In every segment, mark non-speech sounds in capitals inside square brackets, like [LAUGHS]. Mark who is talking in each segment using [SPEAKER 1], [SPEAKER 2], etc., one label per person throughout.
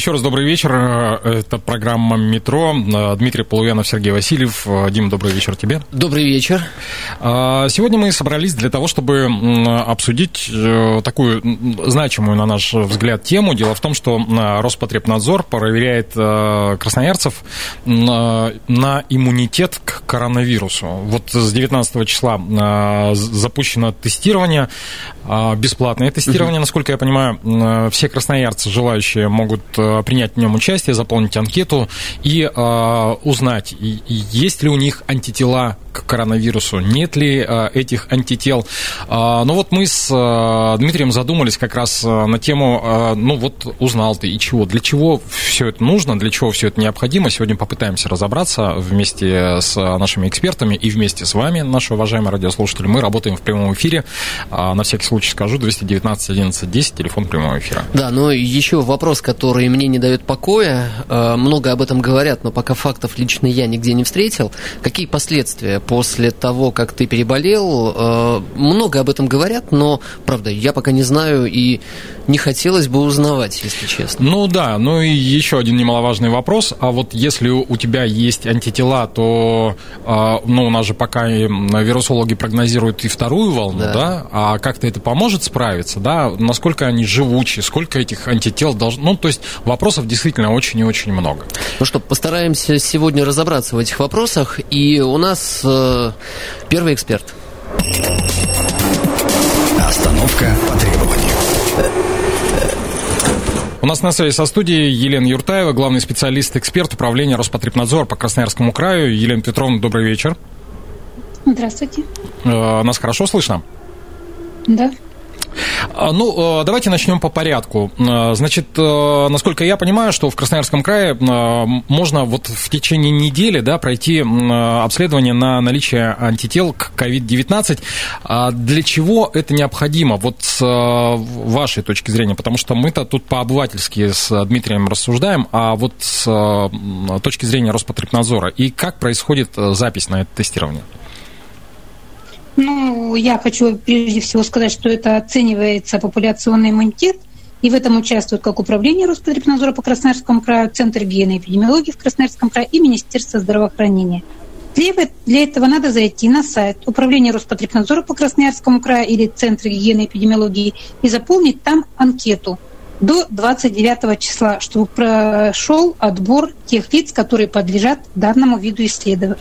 [SPEAKER 1] Еще раз добрый вечер. Это программа «Метро». Дмитрий Полуянов, Сергей Васильев. Дим, добрый вечер тебе.
[SPEAKER 2] Добрый вечер.
[SPEAKER 1] Сегодня мы собрались для того, чтобы обсудить э, такую значимую, на наш взгляд, тему. Дело в том, что Роспотребнадзор проверяет э, красноярцев на иммунитет к коронавирусу. Вот с 19 числа э, запущено тестирование, бесплатное тестирование, угу. насколько я понимаю. Все красноярцы, желающие, могут Э, принять в нем участие, заполнить анкету и э, узнать, есть ли у них антитела к коронавирусу, нет ли э, этих антител. Э, ну вот мы с э, Дмитрием задумались как раз на тему, ну вот узнал ты и чего, для чего все это нужно, для чего все это необходимо. Сегодня попытаемся разобраться вместе с нашими экспертами и вместе с вами, наши уважаемые радиослушатели. Мы работаем в прямом эфире. На всякий случай скажу, 219 11 10, телефон прямого эфира.
[SPEAKER 2] Да, но еще вопрос, который мне не дает покоя. Много об этом говорят, но пока фактов лично я нигде не встретил. Какие последствия после того, как ты переболел? Э, много об этом говорят, но, правда, я пока не знаю и не хотелось бы узнавать, если честно.
[SPEAKER 1] Ну да, ну и еще один немаловажный вопрос. А вот если у тебя есть антитела, то, э, ну, у нас же пока вирусологи прогнозируют и вторую волну, да? да? А как-то это поможет справиться, да? Насколько они живучи, сколько этих антител должно... Ну, то есть вопросов действительно очень и очень много.
[SPEAKER 2] Ну что, постараемся сегодня разобраться в этих вопросах. И у нас э, первый эксперт.
[SPEAKER 3] Остановка по требованию.
[SPEAKER 1] У нас на связи со студией Елена Юртаева, главный специалист-эксперт управления Роспотребнадзора по Красноярскому краю. Елена Петровна, добрый вечер.
[SPEAKER 4] Здравствуйте.
[SPEAKER 1] Э, нас хорошо слышно?
[SPEAKER 4] Да.
[SPEAKER 1] А, ну, э, давайте начнем по порядку. Э, значит, э, насколько я понимаю, что в Красноярском крае можно вот в течение недели да, пройти обследование на наличие антител к COVID-19. А для чего это необходимо? Вот с вашей точки зрения, потому что мы-то тут по-обывательски с Дмитрием рассуждаем, а вот с точки зрения Роспотребнадзора. И как происходит запись на это тестирование?
[SPEAKER 4] Ну, я хочу прежде всего сказать, что это оценивается популяционный иммунитет, и в этом участвуют как Управление Роспотребнадзора по Красноярскому краю, Центр гигиены и эпидемиологии в Красноярском крае и Министерство здравоохранения. Для, для этого надо зайти на сайт Управления Роспотребнадзора по Красноярскому краю или Центра гигиены и эпидемиологии и заполнить там анкету до 29 числа, чтобы прошел отбор тех лиц, которые подлежат данному виду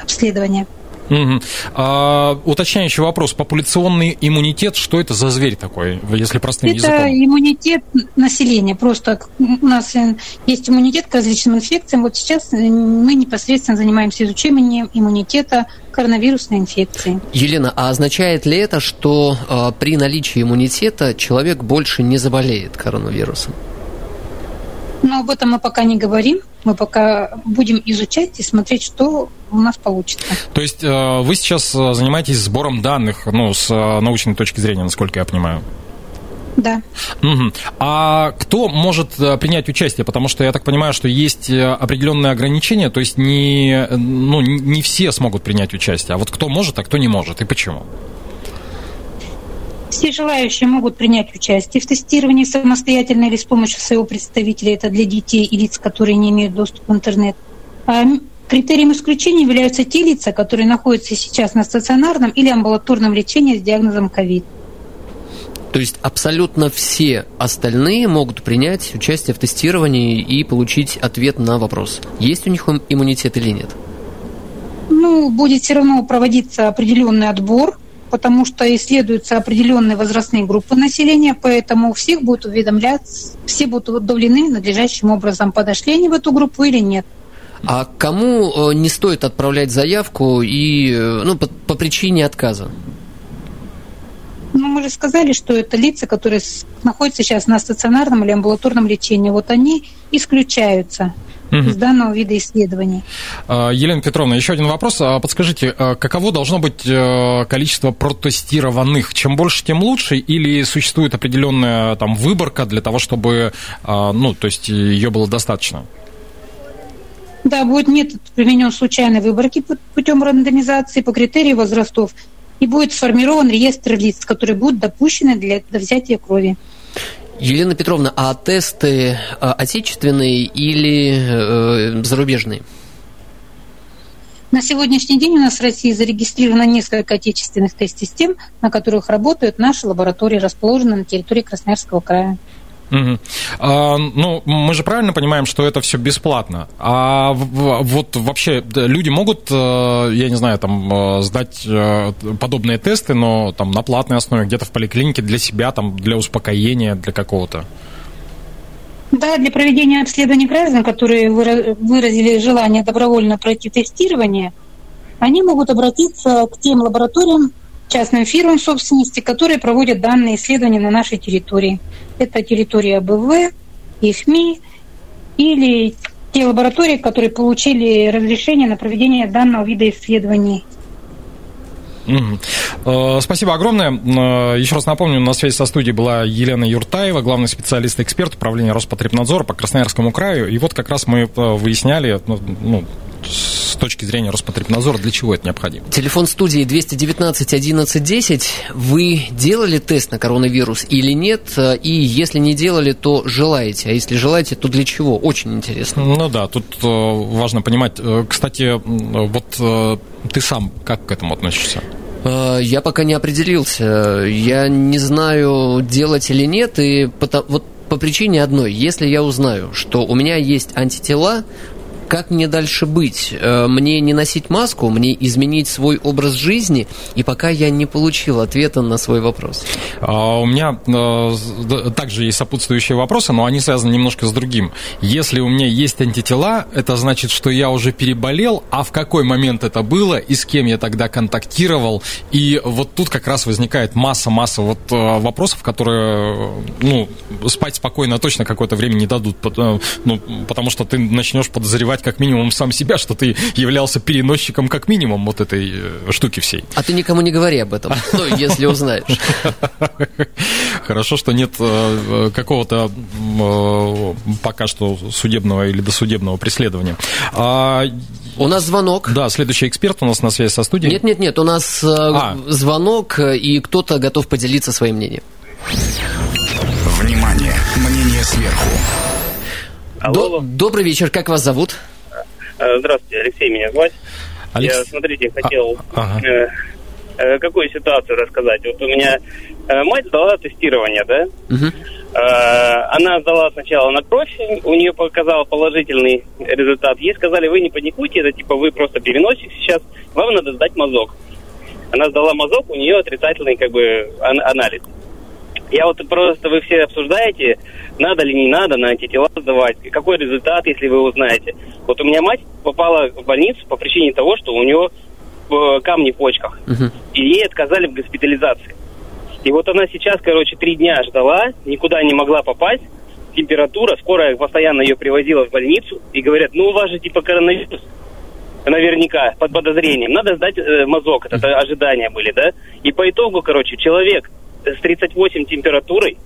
[SPEAKER 4] обследования.
[SPEAKER 1] Угу. А, уточняющий вопрос. Популяционный иммунитет, что это за зверь такой, если простым
[SPEAKER 4] это
[SPEAKER 1] языком?
[SPEAKER 4] Это иммунитет населения. Просто у нас э, есть иммунитет к различным инфекциям. Вот сейчас э, мы непосредственно занимаемся изучением иммунитета коронавирусной инфекции.
[SPEAKER 2] Елена, а означает ли это, что э, при наличии иммунитета человек больше не заболеет коронавирусом?
[SPEAKER 4] Но об этом мы пока не говорим. Мы пока будем изучать и смотреть, что у нас получится.
[SPEAKER 1] То есть э, вы сейчас э, занимаетесь сбором данных, ну, с э, научной точки зрения, насколько я понимаю?
[SPEAKER 4] Да.
[SPEAKER 1] Угу. А кто может принять участие? Потому что я так понимаю, что есть определенные ограничения, то есть не, ну, не все смогут принять участие. А вот кто может, а кто не может, и почему?
[SPEAKER 4] Все желающие могут принять участие в тестировании самостоятельно или с помощью своего представителя. Это для детей и лиц, которые не имеют доступа в интернет. А критерием исключения являются те лица, которые находятся сейчас на стационарном или амбулаторном лечении с диагнозом ковид.
[SPEAKER 2] То есть абсолютно все остальные могут принять участие в тестировании и получить ответ на вопрос, есть у них иммунитет или нет?
[SPEAKER 4] Ну, будет все равно проводиться определенный отбор потому что исследуются определенные возрастные группы населения, поэтому всех будут уведомляться, все будут удовлены надлежащим образом, подошли они в эту группу или нет.
[SPEAKER 2] А кому э, не стоит отправлять заявку и э, ну, по, по причине отказа?
[SPEAKER 4] Ну, мы же сказали, что это лица, которые находятся сейчас на стационарном или амбулаторном лечении. Вот они исключаются. из данного вида исследований.
[SPEAKER 1] А, Елена Петровна, еще один вопрос. А, подскажите, а, каково должно быть э, количество протестированных? Чем больше, тем лучше? Или существует определенная там выборка для того, чтобы, ну, то есть ее было достаточно?
[SPEAKER 4] Да, будет метод применен случайной выборки путем рандомизации по критерию возрастов и будет сформирован реестр лиц, которые будут допущены для, для взятия крови.
[SPEAKER 2] Елена Петровна, а тесты а, отечественные или э, зарубежные?
[SPEAKER 4] На сегодняшний день у нас в России зарегистрировано несколько отечественных тест-систем, на которых работают наши лаборатории, расположенные на территории Красноярского края.
[SPEAKER 1] Угу. А, ну, мы же правильно понимаем, что это все бесплатно. А вот вообще люди могут, э, я не знаю, там э, сдать э, подобные тесты, но там на платной основе, где-то в поликлинике для себя, там для успокоения, для какого-то.
[SPEAKER 4] Да, для проведения обследований граждан, которые выразили желание добровольно пройти тестирование, они могут обратиться к тем лабораториям, частным фирмам собственности, которые проводят данные исследования на нашей территории. Это территория БВ, ИХМИ или те лаборатории, которые получили разрешение на проведение данного вида исследований.
[SPEAKER 1] Угу. Спасибо огромное. Э, еще раз напомню, на связи со студией была Елена Юртаева, главный специалист-эксперт управления Роспотребнадзора по Красноярскому краю. И вот как раз мы э, выясняли, ну, ну с точки зрения Роспотребнадзора, для чего это необходимо?
[SPEAKER 2] Телефон студии 219 11 10. Вы делали тест на коронавирус или нет? И если не делали, то желаете. А если желаете, то для чего? Очень интересно.
[SPEAKER 1] Ну да, тут э, важно понимать. Э, кстати, вот э, ты сам как к этому относишься?
[SPEAKER 2] Я пока не определился. Я не знаю, делать или нет. И вот по причине одной. Если я узнаю, что у меня есть антитела, как мне дальше быть? Э, мне не носить маску, мне изменить свой образ жизни, и пока я не получил ответа на свой вопрос.
[SPEAKER 1] А, у меня э, также есть сопутствующие вопросы, но они связаны немножко с другим. Если у меня есть антитела, это значит, что я уже переболел, а в какой момент это было и с кем я тогда контактировал. И вот тут как раз возникает масса-масса вот э, вопросов, которые, ну, спать спокойно точно какое-то время не дадут, ну, потому что ты начнешь подозревать признать как минимум сам себя, что ты являлся переносчиком как минимум вот этой э, штуки всей.
[SPEAKER 2] А ты никому не говори об этом, ну, если узнаешь. [LAUGHS]
[SPEAKER 1] Хорошо, что нет э, какого-то э, пока что судебного или досудебного преследования. А,
[SPEAKER 2] у нас звонок.
[SPEAKER 1] Да, следующий эксперт у нас на связи со студией.
[SPEAKER 2] Нет, нет, нет, у нас а. звонок, и кто-то готов поделиться своим мнением.
[SPEAKER 3] Внимание, мнение сверху.
[SPEAKER 2] Алло. Добрый вечер, как вас зовут?
[SPEAKER 5] Э, здравствуйте, Алексей меня звать. Алекс... Я, смотрите, хотел а, ага. э, э, какую ситуацию рассказать. Вот у меня э, мать сдала тестирование, да? Угу. Э, она сдала сначала на кровь, у нее показал положительный результат. Ей сказали, вы не паникуйте, это типа вы просто переносите сейчас, вам надо сдать мазок. Она сдала мазок, у нее отрицательный как бы анализ. Я вот просто, вы все обсуждаете, надо ли не надо на антитела сдавать, какой результат, если вы узнаете. Вот у меня мать попала в больницу по причине того, что у нее э, камни в почках, uh-huh. и ей отказали в госпитализации. И вот она сейчас, короче, три дня ждала, никуда не могла попасть, температура, скорая постоянно ее привозила в больницу, и говорят, ну у вас же типа коронавирус, наверняка, под подозрением, надо сдать э, мазок, это ожидания были, да? И по итогу, короче, человек с 38 температурой,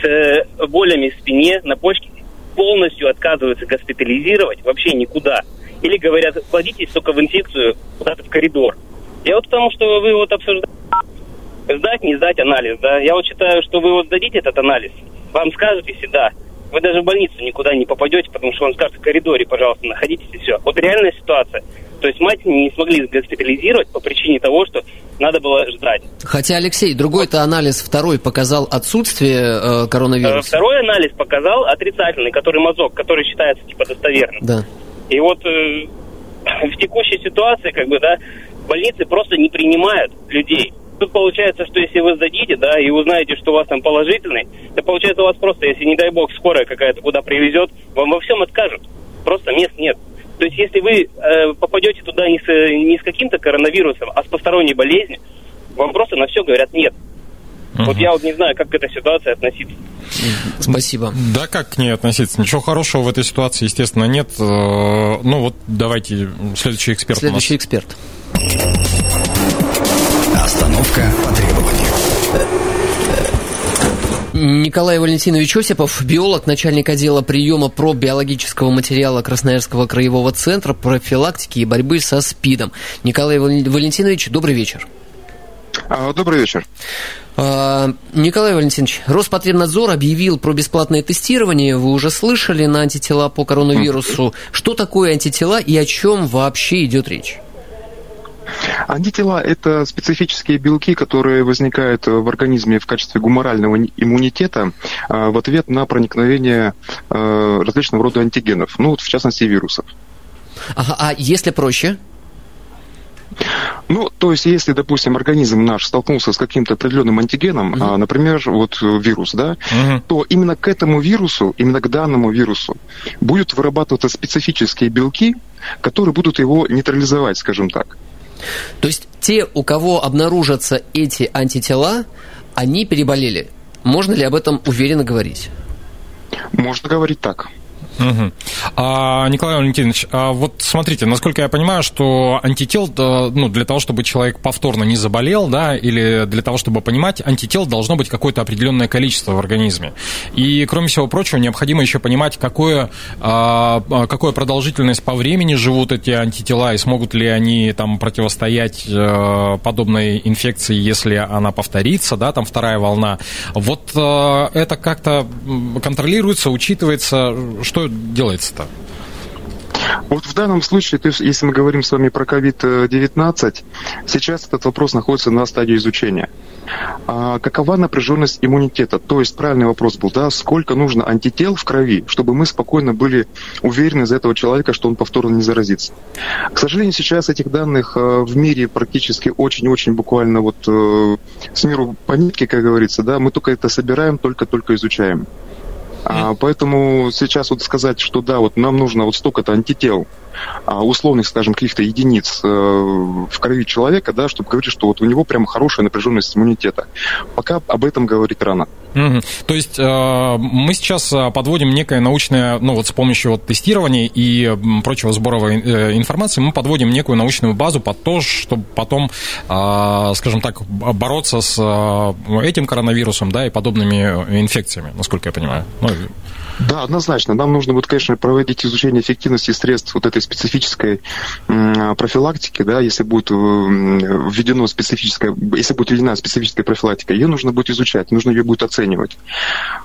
[SPEAKER 5] с э, болями в спине, на почке, полностью отказываются госпитализировать вообще никуда. Или говорят, кладитесь только в инфекцию куда-то в коридор. Я вот потому, что вы вот обсуждаете, сдать, не сдать анализ, да, я вот считаю, что вы вот сдадите этот анализ, вам скажут, если да, вы даже в больницу никуда не попадете, потому что он скажет в коридоре, пожалуйста, находитесь и все. Вот реальная ситуация. То есть мать не смогли госпитализировать по причине того, что надо было ждать.
[SPEAKER 2] Хотя, Алексей, другой-то анализ второй показал отсутствие э, коронавируса. Э,
[SPEAKER 5] второй анализ показал отрицательный, который мазок, который считается типа достоверным.
[SPEAKER 2] Да.
[SPEAKER 5] И вот э, [LAUGHS] в текущей ситуации, как бы, да, больницы просто не принимают людей. Тут получается, что если вы сдадите, да, и узнаете, что у вас там положительный, то получается у вас просто, если, не дай бог, скорая какая-то куда привезет, вам во всем откажут. Просто мест нет. То есть, если вы э, попадете туда не с, не с каким-то коронавирусом, а с посторонней болезнью, вам просто на все говорят нет. Uh-huh. Вот я вот не знаю, как к этой ситуации относиться.
[SPEAKER 2] Спасибо.
[SPEAKER 1] Да, как к ней относиться? Ничего хорошего в этой ситуации, естественно, нет. Э, ну вот давайте следующий эксперт.
[SPEAKER 2] Следующий эксперт.
[SPEAKER 3] Остановка по требованию.
[SPEAKER 2] Николай Валентинович Осипов, биолог, начальник отдела приема проб биологического материала Красноярского краевого центра профилактики и борьбы со СПИДом. Николай Валентинович, добрый вечер.
[SPEAKER 6] А, добрый вечер.
[SPEAKER 2] А, Николай Валентинович, Роспотребнадзор объявил про бесплатное тестирование. Вы уже слышали на антитела по коронавирусу. Что такое антитела и о чем вообще идет речь?
[SPEAKER 6] Антитела – это специфические белки, которые возникают в организме в качестве гуморального иммунитета а, в ответ на проникновение различного рода антигенов, ну, вот в частности, вирусов.
[SPEAKER 2] Ага, а если проще?
[SPEAKER 6] Ну, то есть, если, допустим, организм наш столкнулся с каким-то определенным антигеном, uh-huh. а, например, вот вирус, да, uh-huh. то именно к этому вирусу, именно к данному вирусу будут вырабатываться специфические белки, которые будут его нейтрализовать, скажем так.
[SPEAKER 2] То есть те, у кого обнаружатся эти антитела, они переболели. Можно ли об этом уверенно говорить?
[SPEAKER 6] Можно говорить так.
[SPEAKER 1] Угу. А, Николай Валентинович, а вот смотрите, насколько я понимаю, что антител, ну, для того, чтобы человек повторно не заболел, да, или для того, чтобы понимать, антител должно быть какое-то определенное количество в организме. И, кроме всего прочего, необходимо еще понимать, какое, а, а, какое продолжительность по времени живут эти антитела, и смогут ли они там противостоять а, подобной инфекции, если она повторится, да, там вторая волна. Вот а, это как-то контролируется, учитывается, что делается-то?
[SPEAKER 6] Вот в данном случае, то есть, если мы говорим с вами про COVID-19, сейчас этот вопрос находится на стадии изучения. А какова напряженность иммунитета? То есть правильный вопрос был, да, сколько нужно антител в крови, чтобы мы спокойно были уверены за этого человека, что он повторно не заразится. К сожалению, сейчас этих данных э, в мире практически очень-очень буквально вот э, с миру по нитке, как говорится, да, мы только это собираем, только-только изучаем. А, поэтому сейчас вот сказать, что да, вот нам нужно вот столько-то антител, а, условных, скажем, каких-то единиц э, в крови человека, да, чтобы говорить, что вот у него прямо хорошая напряженность иммунитета. Пока об этом говорить рано.
[SPEAKER 1] Угу. То есть э, мы сейчас э, подводим некое научное, ну вот с помощью вот тестирования и прочего сбора информации, мы подводим некую научную базу под то, чтобы потом, скажем так, бороться с этим коронавирусом, да, и подобными инфекциями, насколько я понимаю. Ну,
[SPEAKER 6] да, однозначно. Нам нужно будет, конечно, проводить изучение эффективности средств вот этой специфической профилактики, да, если будет э, введено специфическое, если будет введена специфическая профилактика, ее нужно будет изучать, нужно ее будет оценивать.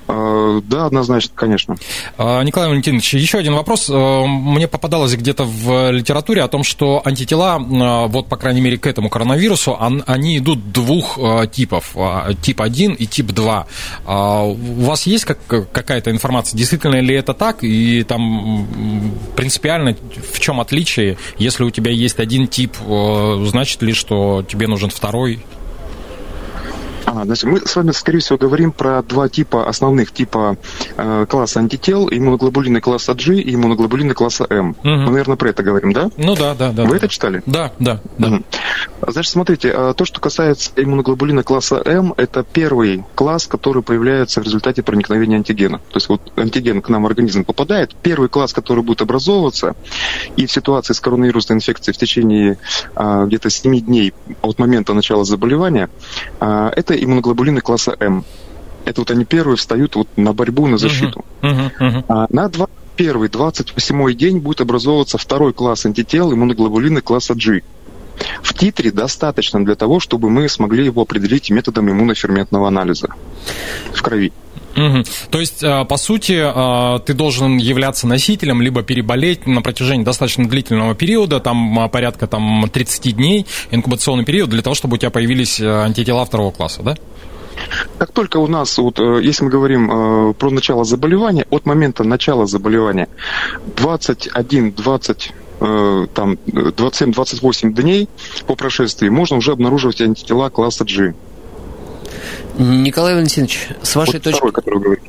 [SPEAKER 6] А, да, однозначно, конечно.
[SPEAKER 1] А, Николай Валентинович, еще один вопрос. Э, мне попадалось где-то в литературе о том, что антитела, э, вот, по крайней мере, к этому коронавирусу, они идут двух типов, тип 1 и тип 2. А, у вас есть какая-то информация, действительно ли это так, и там принципиально в чем отличие, если у тебя есть один тип, э, значит ли, что тебе нужен второй?
[SPEAKER 6] А, значит, мы с вами, скорее всего, говорим про два типа, основных типа э, класса антител, иммуноглобулины класса G и иммуноглобулины класса M. Угу. Мы, наверное, про это говорим, да?
[SPEAKER 1] Ну да, да, да.
[SPEAKER 6] Вы
[SPEAKER 1] да.
[SPEAKER 6] это читали?
[SPEAKER 1] Да, да, да. Угу.
[SPEAKER 6] Значит, смотрите, э, то, что касается иммуноглобулина класса М, это первый класс, который появляется в результате проникновения антигена. То есть вот антиген к нам в организм попадает, первый класс, который будет образовываться, и в ситуации с коронавирусной инфекцией в течение а, где-то 7 дней от момента начала заболевания, а, это иммуноглобулины класса М. Это вот они первые встают вот на борьбу, на защиту. Uh-huh, uh-huh, uh-huh. на 21 28 день будет образовываться второй класс антител иммуноглобулины класса G. В титре достаточно для того, чтобы мы смогли его определить методом иммуноферментного анализа в крови.
[SPEAKER 1] Угу. То есть, а, по сути, а, ты должен являться носителем, либо переболеть на протяжении достаточно длительного периода, там а, порядка там, 30 дней, инкубационный период, для того, чтобы у тебя появились антитела второго класса, да?
[SPEAKER 6] Как только у нас, вот, э, если мы говорим э, про начало заболевания, от момента начала заболевания 21-20 э, там 27-28 дней по прошествии можно уже обнаруживать антитела класса G.
[SPEAKER 2] Николай Валентинович, с вашей вот точки... Второй,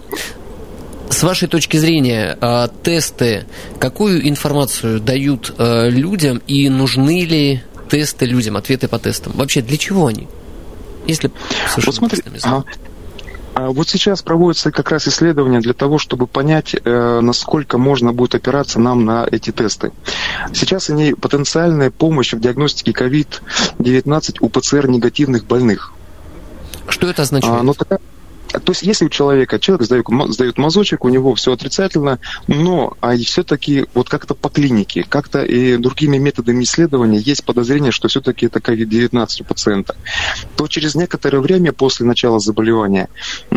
[SPEAKER 2] с вашей точки зрения, э, тесты какую информацию дают э, людям и нужны ли тесты людям, ответы по тестам? Вообще, для чего они?
[SPEAKER 6] Если вот смотри, а, А вот сейчас проводятся как раз исследования для того, чтобы понять, э, насколько можно будет опираться нам на эти тесты. Сейчас они потенциальная помощь в диагностике COVID-19 у ПЦР-негативных больных.
[SPEAKER 2] Что это означает? А, ну, такая,
[SPEAKER 6] то есть, если у человека, человек сдает, сдает мазочек, у него все отрицательно, но а все-таки вот как-то по клинике, как-то и другими методами исследования есть подозрение, что все-таки это COVID-19 у пациента, то через некоторое время после начала заболевания э,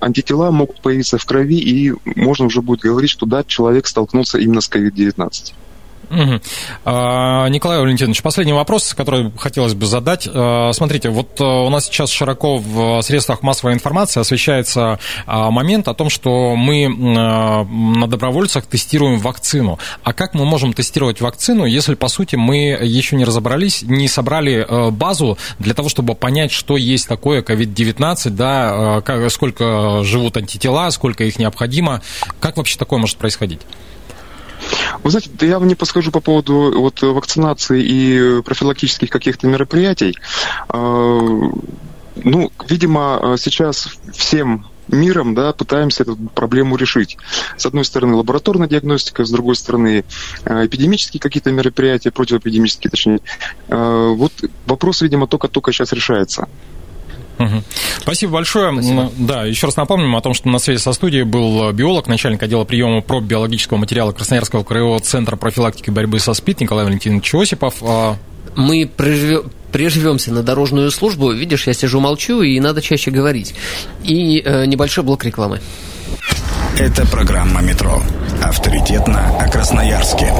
[SPEAKER 6] антитела могут появиться в крови, и можно уже будет говорить, что да, человек столкнулся именно с COVID-19.
[SPEAKER 1] Угу. Николай Валентинович, последний вопрос, который хотелось бы задать. А, смотрите, вот а, у нас сейчас широко в средствах массовой информации освещается а, момент о том, что мы на добровольцах тестируем вакцину. А как мы можем тестировать вакцину, если, по сути, мы еще не разобрались, не собрали базу для того, чтобы понять, что есть такое COVID-19, да, сколько живут антитела, сколько их необходимо, как вообще такое может происходить?
[SPEAKER 6] Вы знаете, я вам не подскажу по поводу вот, вакцинации и профилактических каких-то мероприятий. А, ну, видимо, сейчас всем миром да, пытаемся эту проблему решить. С одной стороны, лабораторная диагностика, с другой стороны, э, эпидемические какие-то мероприятия, противоэпидемические, точнее. Э, вот вопрос, видимо, только-только сейчас решается.
[SPEAKER 1] Угу. Спасибо большое. Спасибо. Да, еще раз напомним о том, что на связи со студией был биолог, начальник отдела приема проб биологического материала Красноярского краевого центра профилактики борьбы со СПИД Николай Валентинович Осипов. А,
[SPEAKER 2] Мы приживемся на дорожную службу. Видишь, я сижу молчу, и надо чаще говорить. И э, небольшой блок рекламы.
[SPEAKER 3] Это программа «Метро». Авторитетно о Красноярске.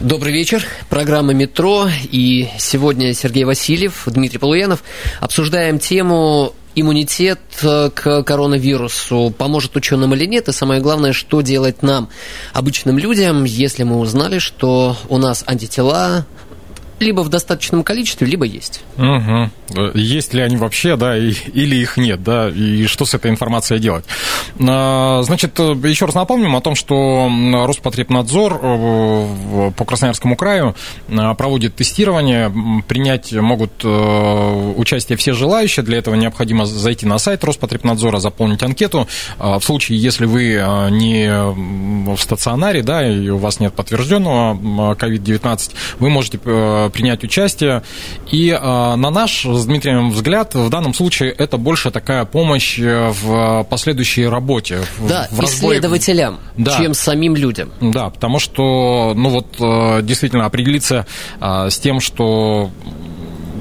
[SPEAKER 2] Добрый вечер. Программа «Метро». И сегодня Сергей Васильев, Дмитрий Полуянов. Обсуждаем тему иммунитет э, к коронавирусу поможет ученым или нет, и самое главное, что делать нам, обычным людям, если мы узнали, что у нас антитела либо в достаточном количестве, либо есть.
[SPEAKER 1] Угу. Есть ли они вообще, да, и, или их нет, да, и что с этой информацией делать. А, значит, еще раз напомним о том, что Роспотребнадзор э, по Красноярскому краю э, проводит тестирование, принять могут э, участие все желающие, для этого необходимо зайти на сайт Роспотребнадзора, заполнить анкету. А, в случае, если вы не в стационаре, да, и у вас нет подтвержденного COVID-19, вы можете принять участие. И на наш с Дмитрием взгляд, в данном случае это больше такая помощь э, в последующей работе.
[SPEAKER 2] Да, в исследователям, да. чем самим людям.
[SPEAKER 1] Да, потому что, ну вот, э, действительно определиться э, с тем, что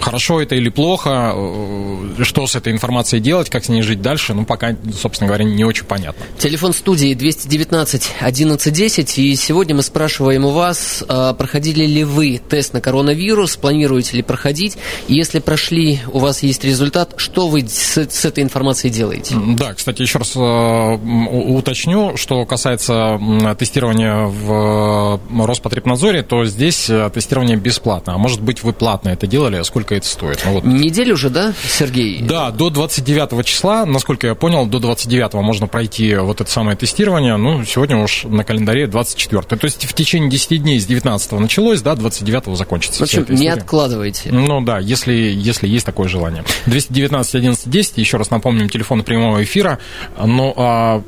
[SPEAKER 1] хорошо это или плохо, э, что с этой информацией делать, как с ней жить дальше, ну, пока, собственно говоря, не очень понятно.
[SPEAKER 2] Телефон студии 219 1110, и сегодня мы спрашиваем у вас, а, проходили ли вы тест на коронавирус, планируете ли проходить, если прошли, у вас есть результат, что вы с, с этой информацией делаете?
[SPEAKER 1] Да, кстати, еще раз э, уточню, что касается тестирования в э, Роспотребнадзоре, то здесь тестирование бесплатно, а может быть вы платно это делали, сколько сколько это стоит.
[SPEAKER 2] Ну, вот. Неделю уже, да, Сергей?
[SPEAKER 1] Да, до 29 числа, насколько я понял, до 29 можно пройти вот это самое тестирование. Ну, сегодня уж на календаре 24 То есть в течение 10 дней с 19 началось, да, 29 закончится.
[SPEAKER 2] В общем, не откладывайте.
[SPEAKER 1] Ну да, если, если есть такое желание. 219 11 10, еще раз напомним, телефон прямого эфира. Ну, а,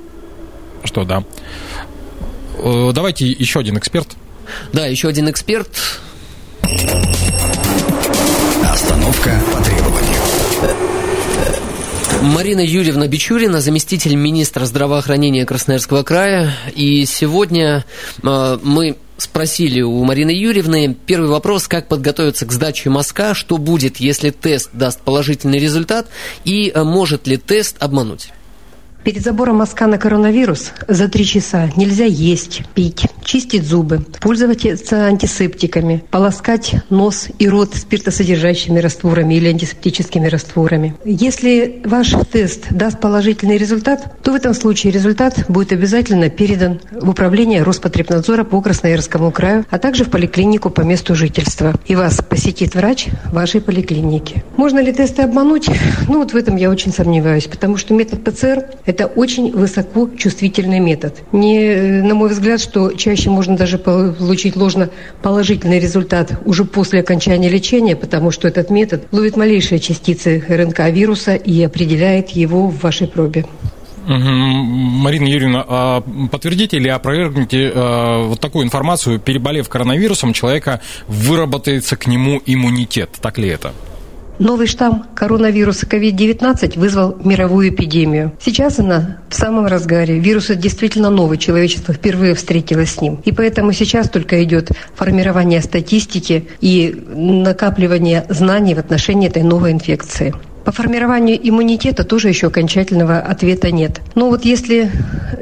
[SPEAKER 1] что, да. Э, давайте еще один эксперт.
[SPEAKER 2] Да, еще один эксперт.
[SPEAKER 3] Остановка по требованию.
[SPEAKER 2] Марина Юрьевна Бичурина, заместитель министра здравоохранения Красноярского края. И сегодня э, мы спросили у Марины Юрьевны первый вопрос, как подготовиться к сдаче мазка, что будет, если тест даст положительный результат, и э, может ли тест обмануть.
[SPEAKER 7] Перед забором мазка на коронавирус за три часа нельзя есть, пить, чистить зубы, пользоваться антисептиками, полоскать нос и рот спиртосодержащими растворами или антисептическими растворами. Если ваш тест даст положительный результат, то в этом случае результат будет обязательно передан в управление Роспотребнадзора по Красноярскому краю, а также в поликлинику по месту жительства. И вас посетит врач вашей поликлиники. Можно ли тесты обмануть? Ну вот в этом я очень сомневаюсь, потому что метод ПЦР – это очень высокочувствительный метод. Не, на мой взгляд, что чаще можно даже получить ложно положительный результат уже после окончания лечения, потому что этот метод ловит малейшие частицы РНК вируса и определяет его в вашей пробе.
[SPEAKER 1] Марина Юрьевна, а подтвердите или опровергните э, вот такую информацию, переболев коронавирусом, человека выработается к нему иммунитет. Так ли это?
[SPEAKER 7] Новый штамм коронавируса COVID-19 вызвал мировую эпидемию. Сейчас она в самом разгаре. Вирус действительно новый, человечество впервые встретилось с ним. И поэтому сейчас только идет формирование статистики и накапливание знаний в отношении этой новой инфекции. По формированию иммунитета тоже еще окончательного ответа нет. Но вот если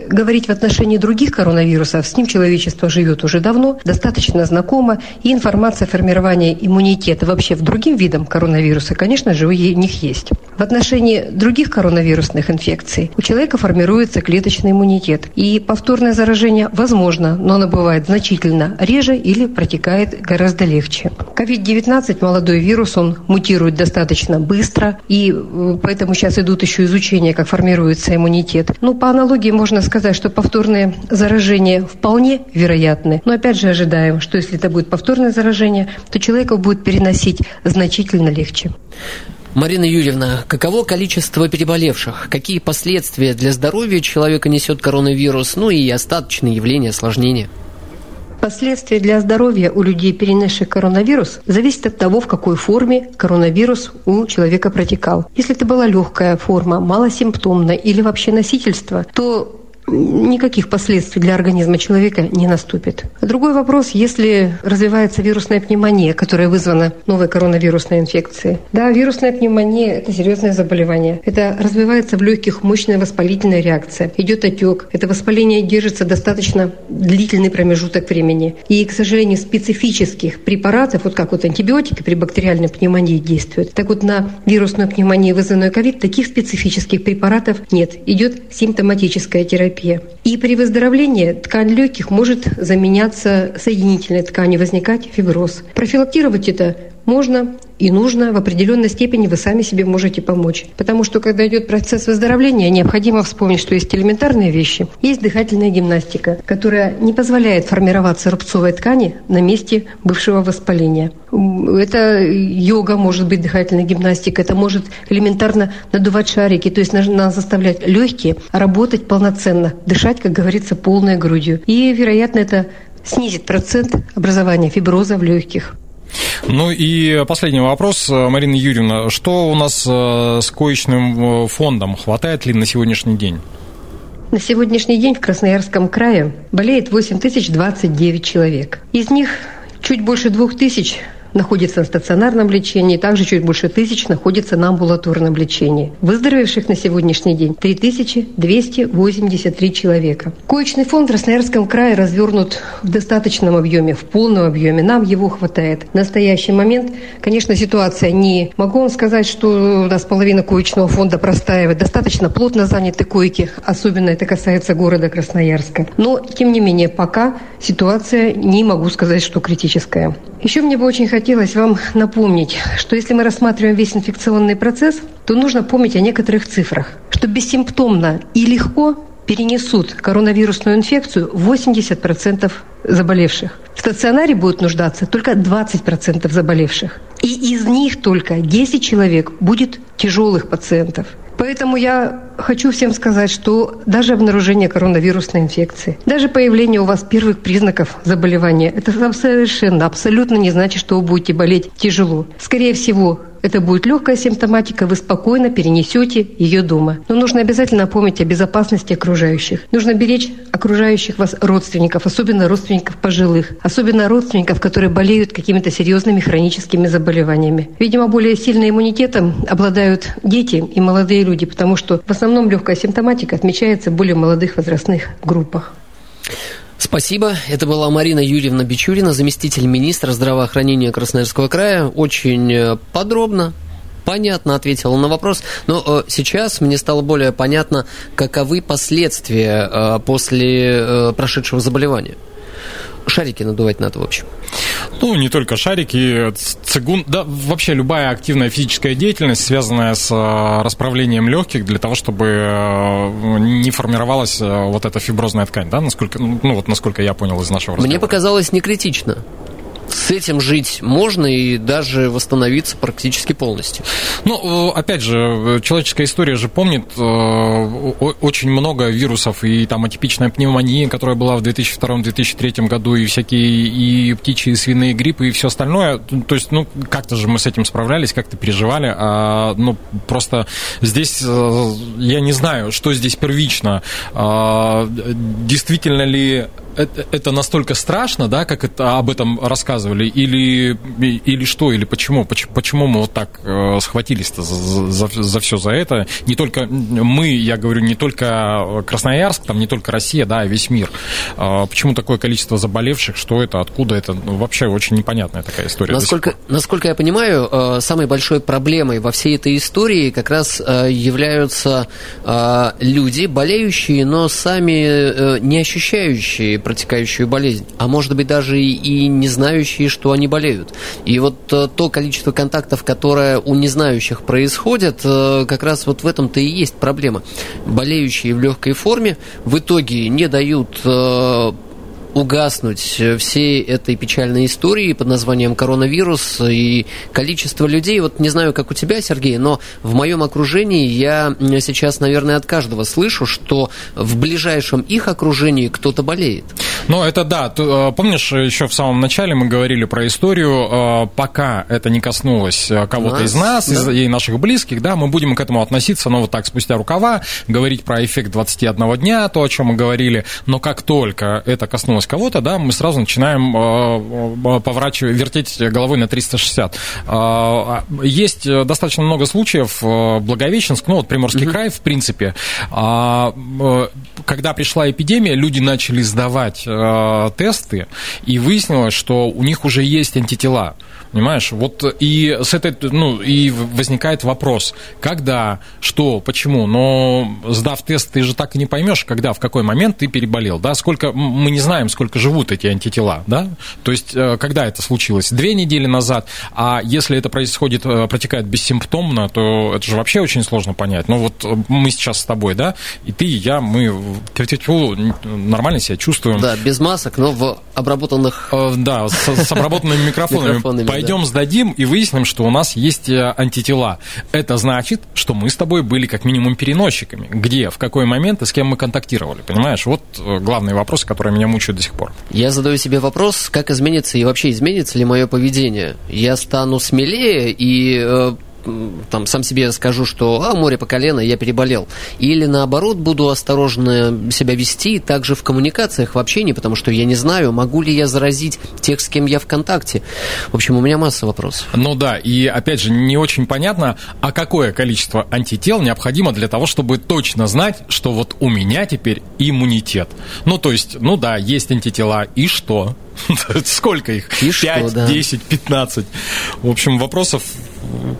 [SPEAKER 7] говорить в отношении других коронавирусов, с ним человечество живет уже давно, достаточно знакомо, и информация о формировании иммунитета вообще в другим видам коронавируса, конечно же, у них есть. В отношении других коронавирусных инфекций у человека формируется клеточный иммунитет. И повторное заражение возможно, но оно бывает значительно реже или протекает гораздо легче. COVID-19, молодой вирус, он мутирует достаточно быстро, и и э, поэтому сейчас идут еще изучения, как формируется иммунитет. Ну, по аналогии можно сказать, что повторные заражения вполне вероятны. Но опять же ожидаем, что если это будет повторное заражение, то человека будет переносить значительно легче.
[SPEAKER 2] Марина Юрьевна, каково количество переболевших? Какие последствия для здоровья человека несет коронавирус? Ну и остаточные явления, осложнения?
[SPEAKER 7] Последствия для здоровья у людей, перенесших коронавирус, зависят от того, в какой форме коронавирус у человека протекал. Если это была легкая форма, малосимптомная или вообще носительство, то никаких последствий для организма человека не наступит. Другой вопрос, если развивается вирусная пневмония, которая вызвана новой коронавирусной инфекцией. Да, вирусная пневмония – это серьезное заболевание. Это развивается в легких мощная воспалительная реакция. Идет отек. Это воспаление держится достаточно длительный промежуток времени. И, к сожалению, специфических препаратов, вот как вот антибиотики при бактериальной пневмонии действуют, так вот на вирусную пневмонию, вызванную ковид, таких специфических препаратов нет. Идет симптоматическая терапия терапия. И при выздоровлении ткань легких может заменяться соединительной тканью, возникать фиброз. Профилактировать это можно и нужно в определенной степени вы сами себе можете помочь. Потому что когда идет процесс выздоровления, необходимо вспомнить, что есть элементарные вещи. Есть дыхательная гимнастика, которая не позволяет формироваться рубцовой ткани на месте бывшего воспаления. Это йога может быть дыхательная гимнастика, это может элементарно надувать шарики, то есть нужно заставлять легкие работать полноценно, дышать, как говорится, полной грудью. И, вероятно, это снизит процент образования фиброза в легких.
[SPEAKER 1] Ну и последний вопрос, Марина Юрьевна. Что у нас э, с коечным э, фондом? Хватает ли на сегодняшний день?
[SPEAKER 7] На сегодняшний день в Красноярском крае болеет 8029 человек. Из них чуть больше двух тысяч находится на стационарном лечении, также чуть больше тысяч находится на амбулаторном лечении. Выздоровевших на сегодняшний день 3283 человека. Коечный фонд в Красноярском крае развернут в достаточном объеме, в полном объеме. Нам его хватает. В настоящий момент, конечно, ситуация не... Могу вам сказать, что у нас половина коечного фонда простаивает. Достаточно плотно заняты койки, особенно это касается города Красноярска. Но, тем не менее, пока ситуация не могу сказать, что критическая. Еще мне бы очень хотелось вам напомнить, что если мы рассматриваем весь инфекционный процесс, то нужно помнить о некоторых цифрах, что бессимптомно и легко перенесут коронавирусную инфекцию 80% заболевших. В стационаре будут нуждаться только 20% заболевших. И из них только 10 человек будет тяжелых пациентов. Поэтому я хочу всем сказать, что даже обнаружение коронавирусной инфекции, даже появление у вас первых признаков заболевания, это совершенно, абсолютно не значит, что вы будете болеть тяжело. Скорее всего, это будет легкая симптоматика, вы спокойно перенесете ее дома. Но нужно обязательно помнить о безопасности окружающих. Нужно беречь окружающих вас родственников, особенно родственников пожилых, особенно родственников, которые болеют какими-то серьезными хроническими заболеваниями. Видимо, более сильным иммунитетом обладают дети и молодые люди, потому что в основном легкая симптоматика отмечается в более молодых возрастных группах.
[SPEAKER 2] Спасибо. Это была Марина Юрьевна Бичурина, заместитель министра здравоохранения Красноярского края. Очень э, подробно, понятно ответила на вопрос. Но э, сейчас мне стало более понятно, каковы последствия э, после прошедшего заболевания шарики надувать надо, в общем.
[SPEAKER 1] Ну, не только шарики, цигун, да, вообще любая активная физическая деятельность, связанная с э, расправлением легких для того, чтобы э, не формировалась э, вот эта фиброзная ткань, да, насколько, ну, вот насколько я понял из нашего разговора.
[SPEAKER 2] Мне показалось не критично с этим жить можно и даже восстановиться практически полностью.
[SPEAKER 1] Ну, опять же, человеческая история же помнит э, очень много вирусов, и там атипичная пневмония, которая была в 2002-2003 году, и всякие и птичьи, и свиные гриппы, и все остальное. То есть, ну, как-то же мы с этим справлялись, как-то переживали. А, ну, просто здесь э, я не знаю, что здесь первично. А, действительно ли это, это настолько страшно, да, как это об этом рассказывали, или, или что, или почему? Почему, почему мы вот так э, схватились-то за, за, за все за это? Не только мы, я говорю, не только Красноярск, там не только Россия, да, а весь мир. Э, почему такое количество заболевших? Что это? Откуда это? Ну, вообще очень непонятная такая история.
[SPEAKER 2] Насколько, насколько я понимаю, э, самой большой проблемой во всей этой истории как раз э, являются э, люди, болеющие, но сами э, не ощущающие протекающую болезнь, а может быть даже и не знающие, что они болеют. И вот э, то количество контактов, которое у незнающих происходит, э, как раз вот в этом-то и есть проблема. Болеющие в легкой форме в итоге не дают э, угаснуть э, всей этой печальной истории под названием коронавирус и количество людей, вот не знаю, как у тебя, Сергей, но в моем окружении я сейчас, наверное, от каждого слышу, что в ближайшем их окружении кто-то болеет.
[SPEAKER 1] Ну, это да. Э, помнишь, еще в самом начале мы говорили про историю, э, пока это не коснулось кого-то из нас, да. и наших близких, да, мы будем к этому относиться, ну, вот так, спустя рукава, говорить про эффект 21 дня, то, о чем мы говорили, но как только это коснулось кого-то, да, мы сразу начинаем э, э, поворачивать, вертеть головой на 360. Э, а, есть достаточно много случаев, Благовещенск, ну вот Приморский угу. край, в принципе, а, когда пришла эпидемия, люди начали сдавать тесты, и выяснилось, что у них уже есть антитела. Понимаешь? Вот и с этой, ну, и возникает вопрос, когда, что, почему. Но сдав тест, ты же так и не поймешь, когда, в какой момент ты переболел, да? Сколько, мы не знаем, сколько живут эти антитела, да? То есть, э, когда это случилось? Две недели назад. А если это происходит, э, протекает бессимптомно, то это же вообще очень сложно понять. Ну, вот э, мы сейчас с тобой, да? И ты, и я, мы нормально себя чувствуем.
[SPEAKER 2] Да, без масок, но в обработанных...
[SPEAKER 1] Да, с, с [LAUGHS] обработанными микрофонами. Пойдем сдадим и выясним, что у нас есть антитела. Это значит, что мы с тобой были как минимум переносчиками. Где, в какой момент и с кем мы контактировали, понимаешь? Вот главные вопросы, которые меня мучают до сих пор.
[SPEAKER 2] Я задаю себе вопрос, как изменится и вообще изменится ли мое поведение. Я стану смелее и э, там сам себе скажу, что а, море по колено, я переболел. Или наоборот, буду осторожно себя вести, также в коммуникациях, в общении, потому что я не знаю, могу ли я заразить тех, с кем я в контакте. В общем, у меня масса вопросов.
[SPEAKER 1] Ну да, и опять же, не очень понятно, а какое количество антител необходимо для того, чтобы точно знать, что вот у меня теперь иммунитет. Ну, то есть, ну да, есть антитела, и что? [LAUGHS] Сколько их? И 5, что, да. 10, 15. В общем, вопросов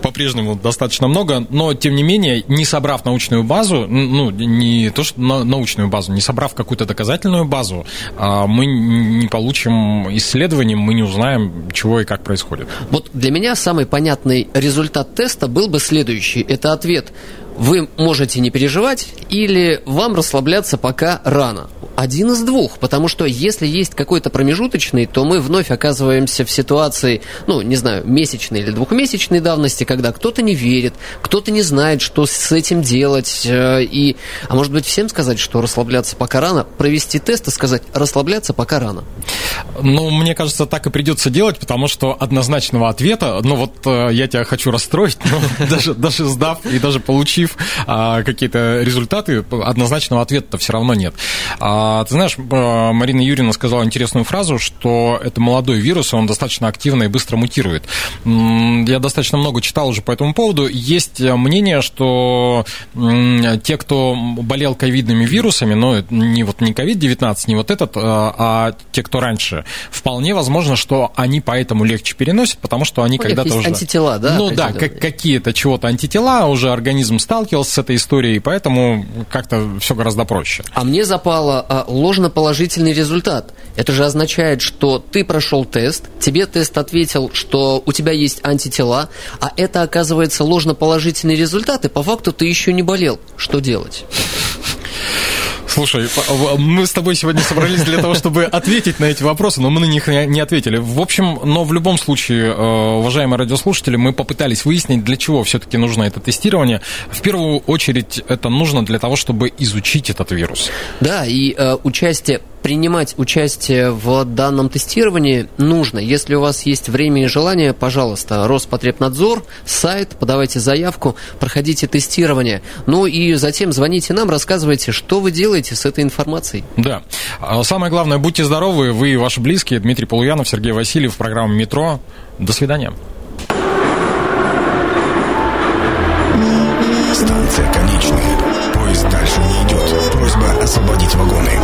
[SPEAKER 1] по-прежнему достаточно много, но тем не менее, не собрав научную базу, ну, не то, что научную базу, не собрав какую-то доказательную базу, а, мы не получим исследований, мы не узнаем, чего и как происходит.
[SPEAKER 2] Вот для меня самый понятный результат теста был бы следующий. Это ответ вы можете не переживать или вам расслабляться пока рано. Один из двух, потому что если есть какой-то промежуточный, то мы вновь оказываемся в ситуации, ну, не знаю, месячной или двухмесячной давности, когда кто-то не верит, кто-то не знает, что с этим делать, э, и, а может быть, всем сказать, что расслабляться пока рано, провести тест и сказать, расслабляться пока рано.
[SPEAKER 1] Ну, мне кажется, так и придется делать, потому что однозначного ответа, ну вот э, я тебя хочу расстроить, но [LAUGHS] даже, даже сдав и даже получив а, какие-то результаты, однозначного ответа все равно нет. А, ты знаешь, э, Марина Юрьевна сказала интересную фразу, что это молодой вирус, он достаточно активно и быстро мутирует. Я достаточно много читал уже по этому поводу. Есть мнение, что те, кто болел ковидными вирусами, но не вот не COVID-19, не вот этот, а те, кто раньше, вполне возможно, что они поэтому легче переносят, потому что они когда-то уже...
[SPEAKER 2] антитела, да?
[SPEAKER 1] Ну да, как, какие-то чего-то антитела, уже организм сталкивался с этой историей, поэтому как-то все гораздо проще.
[SPEAKER 2] А мне запало а, ложноположительный результат. Это же означает, что ты прошел тест, тебе тест ответил, что у тебя есть антитела, а это оказывается ложноположительный результат, и по факту ты еще не болел. Что делать?
[SPEAKER 1] Слушай, мы с тобой сегодня собрались для того, чтобы ответить на эти вопросы, но мы на них не ответили. В общем, но в любом случае, э, уважаемые радиослушатели, мы попытались выяснить, для чего все-таки нужно это тестирование. В первую очередь, это нужно для того, чтобы изучить этот вирус.
[SPEAKER 2] Да, и э, участие принимать участие в данном тестировании нужно. Если у вас есть время и желание, пожалуйста, Роспотребнадзор, сайт, подавайте заявку, проходите тестирование. Ну и затем звоните нам, рассказывайте, что вы делаете с этой информацией.
[SPEAKER 1] Да. А, самое главное, будьте здоровы, вы и ваши близкие. Дмитрий Полуянов, Сергей Васильев, программа «Метро». До свидания. Станция конечная. Поезд дальше не идет. Просьба освободить вагоны.